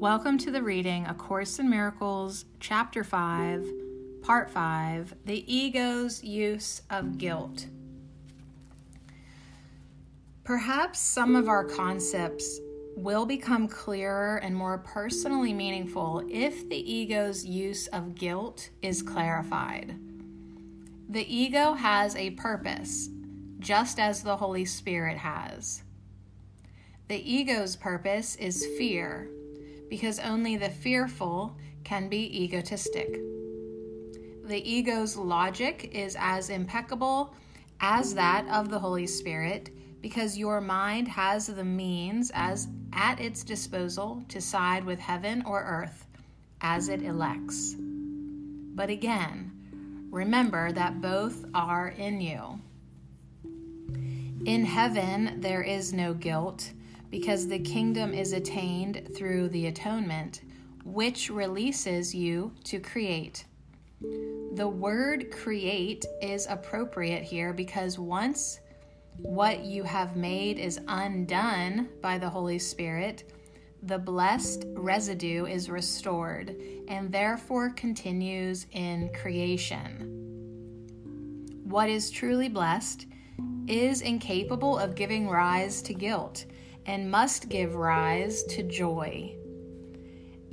Welcome to the reading A Course in Miracles, Chapter 5, Part 5 The Ego's Use of Guilt. Perhaps some of our concepts will become clearer and more personally meaningful if the ego's use of guilt is clarified. The ego has a purpose, just as the Holy Spirit has. The ego's purpose is fear because only the fearful can be egotistic. The ego's logic is as impeccable as that of the Holy Spirit because your mind has the means as at its disposal to side with heaven or earth as it elects. But again, remember that both are in you. In heaven, there is no guilt because the kingdom is attained through the atonement, which releases you to create. The word create is appropriate here because once what you have made is undone by the Holy Spirit, the blessed residue is restored and therefore continues in creation. What is truly blessed is incapable of giving rise to guilt and must give rise to joy.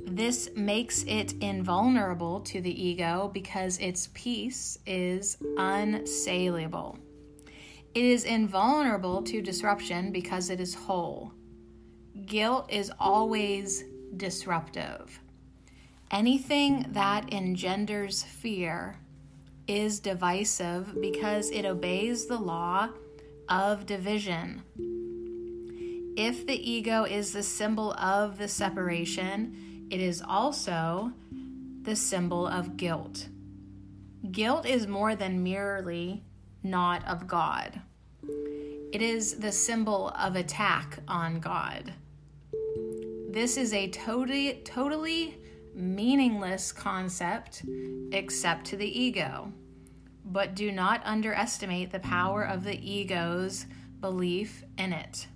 This makes it invulnerable to the ego because its peace is unsaleable. It is invulnerable to disruption because it is whole. Guilt is always disruptive. Anything that engenders fear is divisive because it obeys the law of division if the ego is the symbol of the separation, it is also the symbol of guilt. Guilt is more than merely not of God, it is the symbol of attack on God. This is a totally, totally meaningless concept except to the ego. But do not underestimate the power of the ego's belief in it.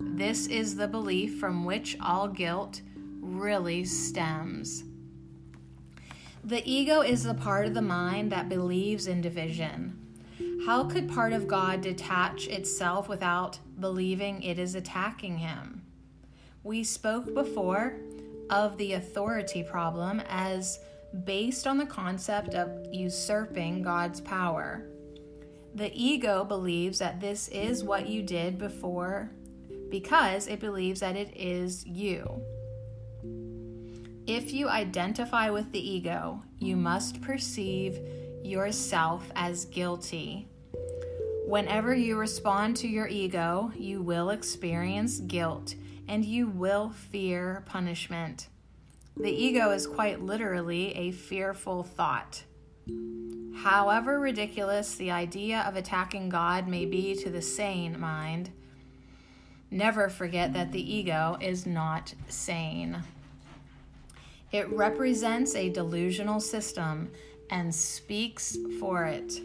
This is the belief from which all guilt really stems. The ego is the part of the mind that believes in division. How could part of God detach itself without believing it is attacking him? We spoke before of the authority problem as based on the concept of usurping God's power. The ego believes that this is what you did before because it believes that it is you. If you identify with the ego, you must perceive yourself as guilty. Whenever you respond to your ego, you will experience guilt and you will fear punishment. The ego is quite literally a fearful thought. However ridiculous the idea of attacking God may be to the sane mind, Never forget that the ego is not sane. It represents a delusional system and speaks for it.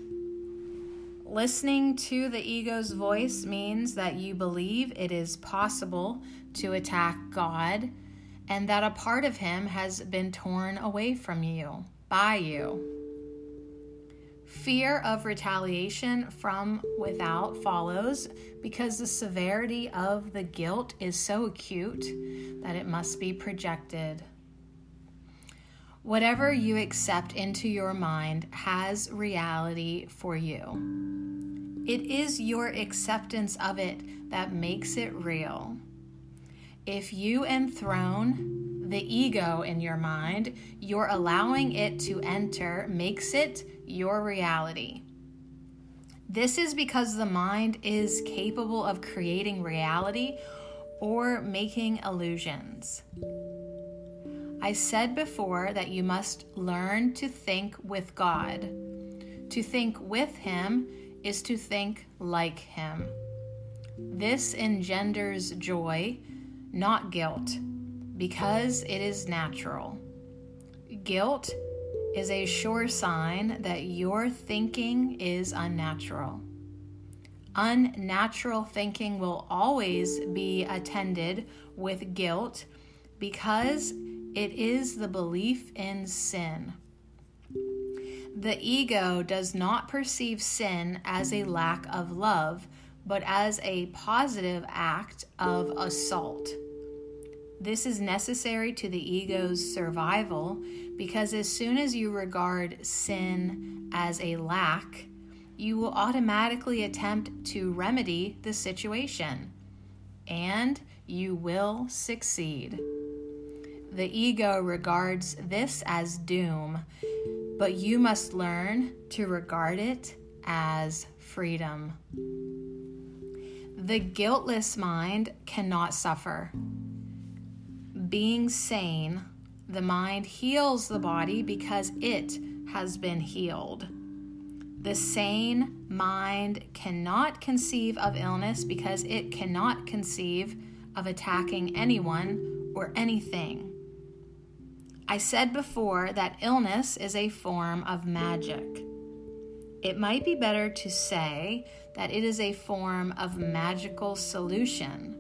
Listening to the ego's voice means that you believe it is possible to attack God and that a part of Him has been torn away from you by you. Fear of retaliation from without follows because the severity of the guilt is so acute that it must be projected. Whatever you accept into your mind has reality for you. It is your acceptance of it that makes it real. If you enthrone the ego in your mind, you're allowing it to enter makes it your reality. This is because the mind is capable of creating reality or making illusions. I said before that you must learn to think with God. To think with Him is to think like Him. This engenders joy, not guilt, because it is natural. Guilt is a sure sign that your thinking is unnatural. Unnatural thinking will always be attended with guilt because it is the belief in sin. The ego does not perceive sin as a lack of love, but as a positive act of assault. This is necessary to the ego's survival because as soon as you regard sin as a lack, you will automatically attempt to remedy the situation and you will succeed. The ego regards this as doom, but you must learn to regard it as freedom. The guiltless mind cannot suffer. Being sane, the mind heals the body because it has been healed. The sane mind cannot conceive of illness because it cannot conceive of attacking anyone or anything. I said before that illness is a form of magic. It might be better to say that it is a form of magical solution.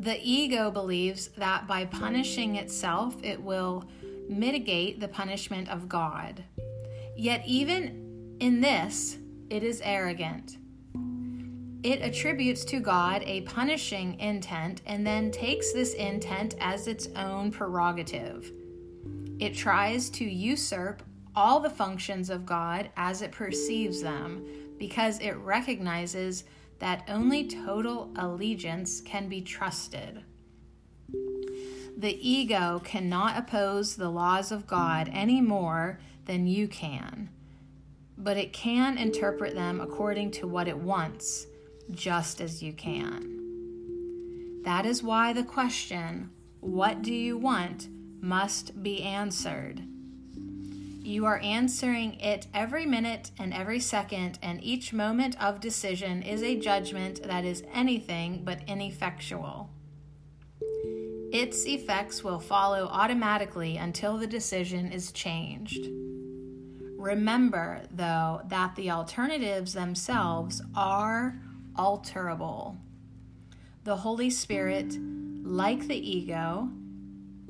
The ego believes that by punishing itself, it will mitigate the punishment of God. Yet, even in this, it is arrogant. It attributes to God a punishing intent and then takes this intent as its own prerogative. It tries to usurp all the functions of God as it perceives them because it recognizes that only total allegiance can be trusted. The ego cannot oppose the laws of God any more than you can but it can interpret them according to what it wants, just as you can. That is why the question, What do you want? must be answered. You are answering it every minute and every second, and each moment of decision is a judgment that is anything but ineffectual. Its effects will follow automatically until the decision is changed. Remember, though, that the alternatives themselves are alterable. The Holy Spirit, like the ego,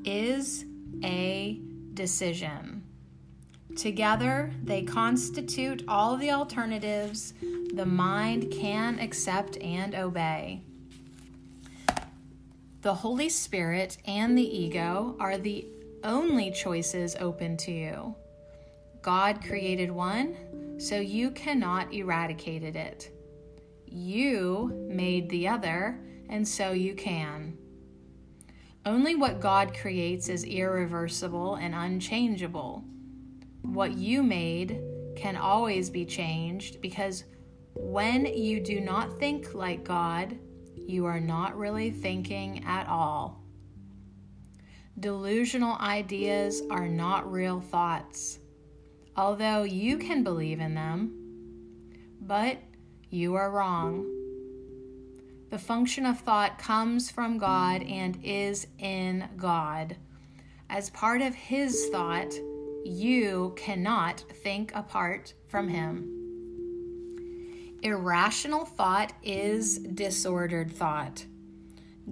is a decision. Together, they constitute all the alternatives the mind can accept and obey. The Holy Spirit and the ego are the only choices open to you. God created one, so you cannot eradicate it. You made the other, and so you can. Only what God creates is irreversible and unchangeable. What you made can always be changed because when you do not think like God, you are not really thinking at all. Delusional ideas are not real thoughts although you can believe in them, but you are wrong. The function of thought comes from God and is in God. As part of His thought, you cannot think apart from Him. Irrational thought is disordered thought.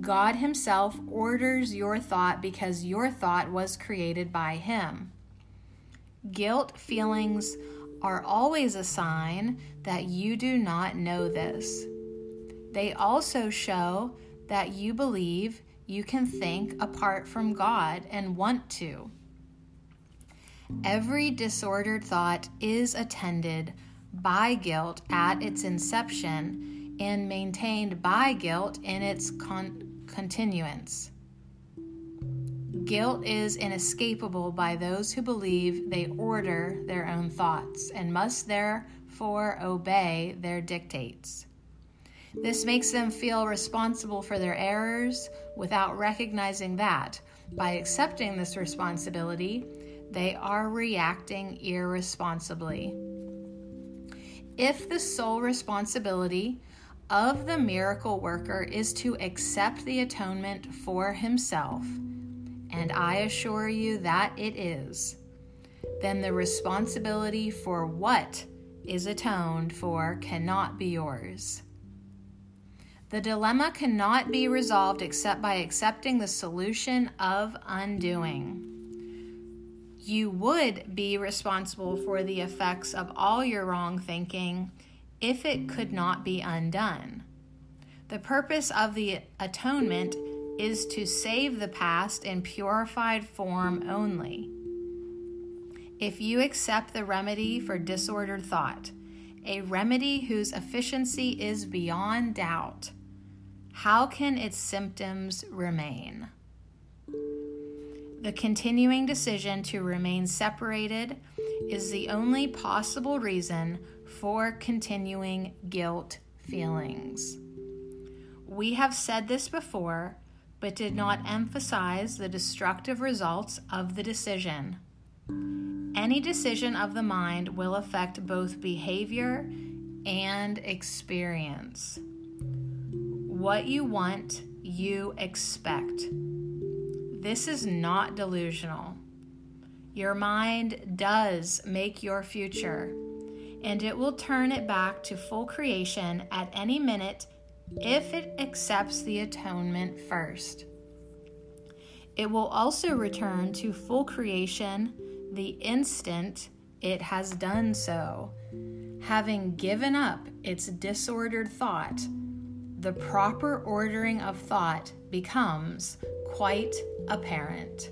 God Himself orders your thought because your thought was created by Him. Guilt feelings are always a sign that you do not know this. They also show that you believe you can think apart from God and want to. Every disordered thought is attended by guilt at its inception and maintained by guilt in its con- continuance. Guilt is inescapable by those who believe they order their own thoughts and must therefore obey their dictates. This makes them feel responsible for their errors without recognizing that, by accepting this responsibility, they are reacting irresponsibly. If the sole responsibility of the miracle worker is to accept the atonement for himself, and I assure you that it is, then the responsibility for what is atoned for cannot be yours. The dilemma cannot be resolved except by accepting the solution of undoing. You would be responsible for the effects of all your wrong thinking if it could not be undone. The purpose of the atonement is to save the past in purified form only. If you accept the remedy for disordered thought, a remedy whose efficiency is beyond doubt, how can its symptoms remain? The continuing decision to remain separated is the only possible reason for continuing guilt feelings. We have said this before, but did not emphasize the destructive results of the decision. Any decision of the mind will affect both behavior and experience. What you want, you expect. This is not delusional. Your mind does make your future, and it will turn it back to full creation at any minute if it accepts the atonement first. It will also return to full creation the instant it has done so. Having given up its disordered thought, the proper ordering of thought becomes quite apparent.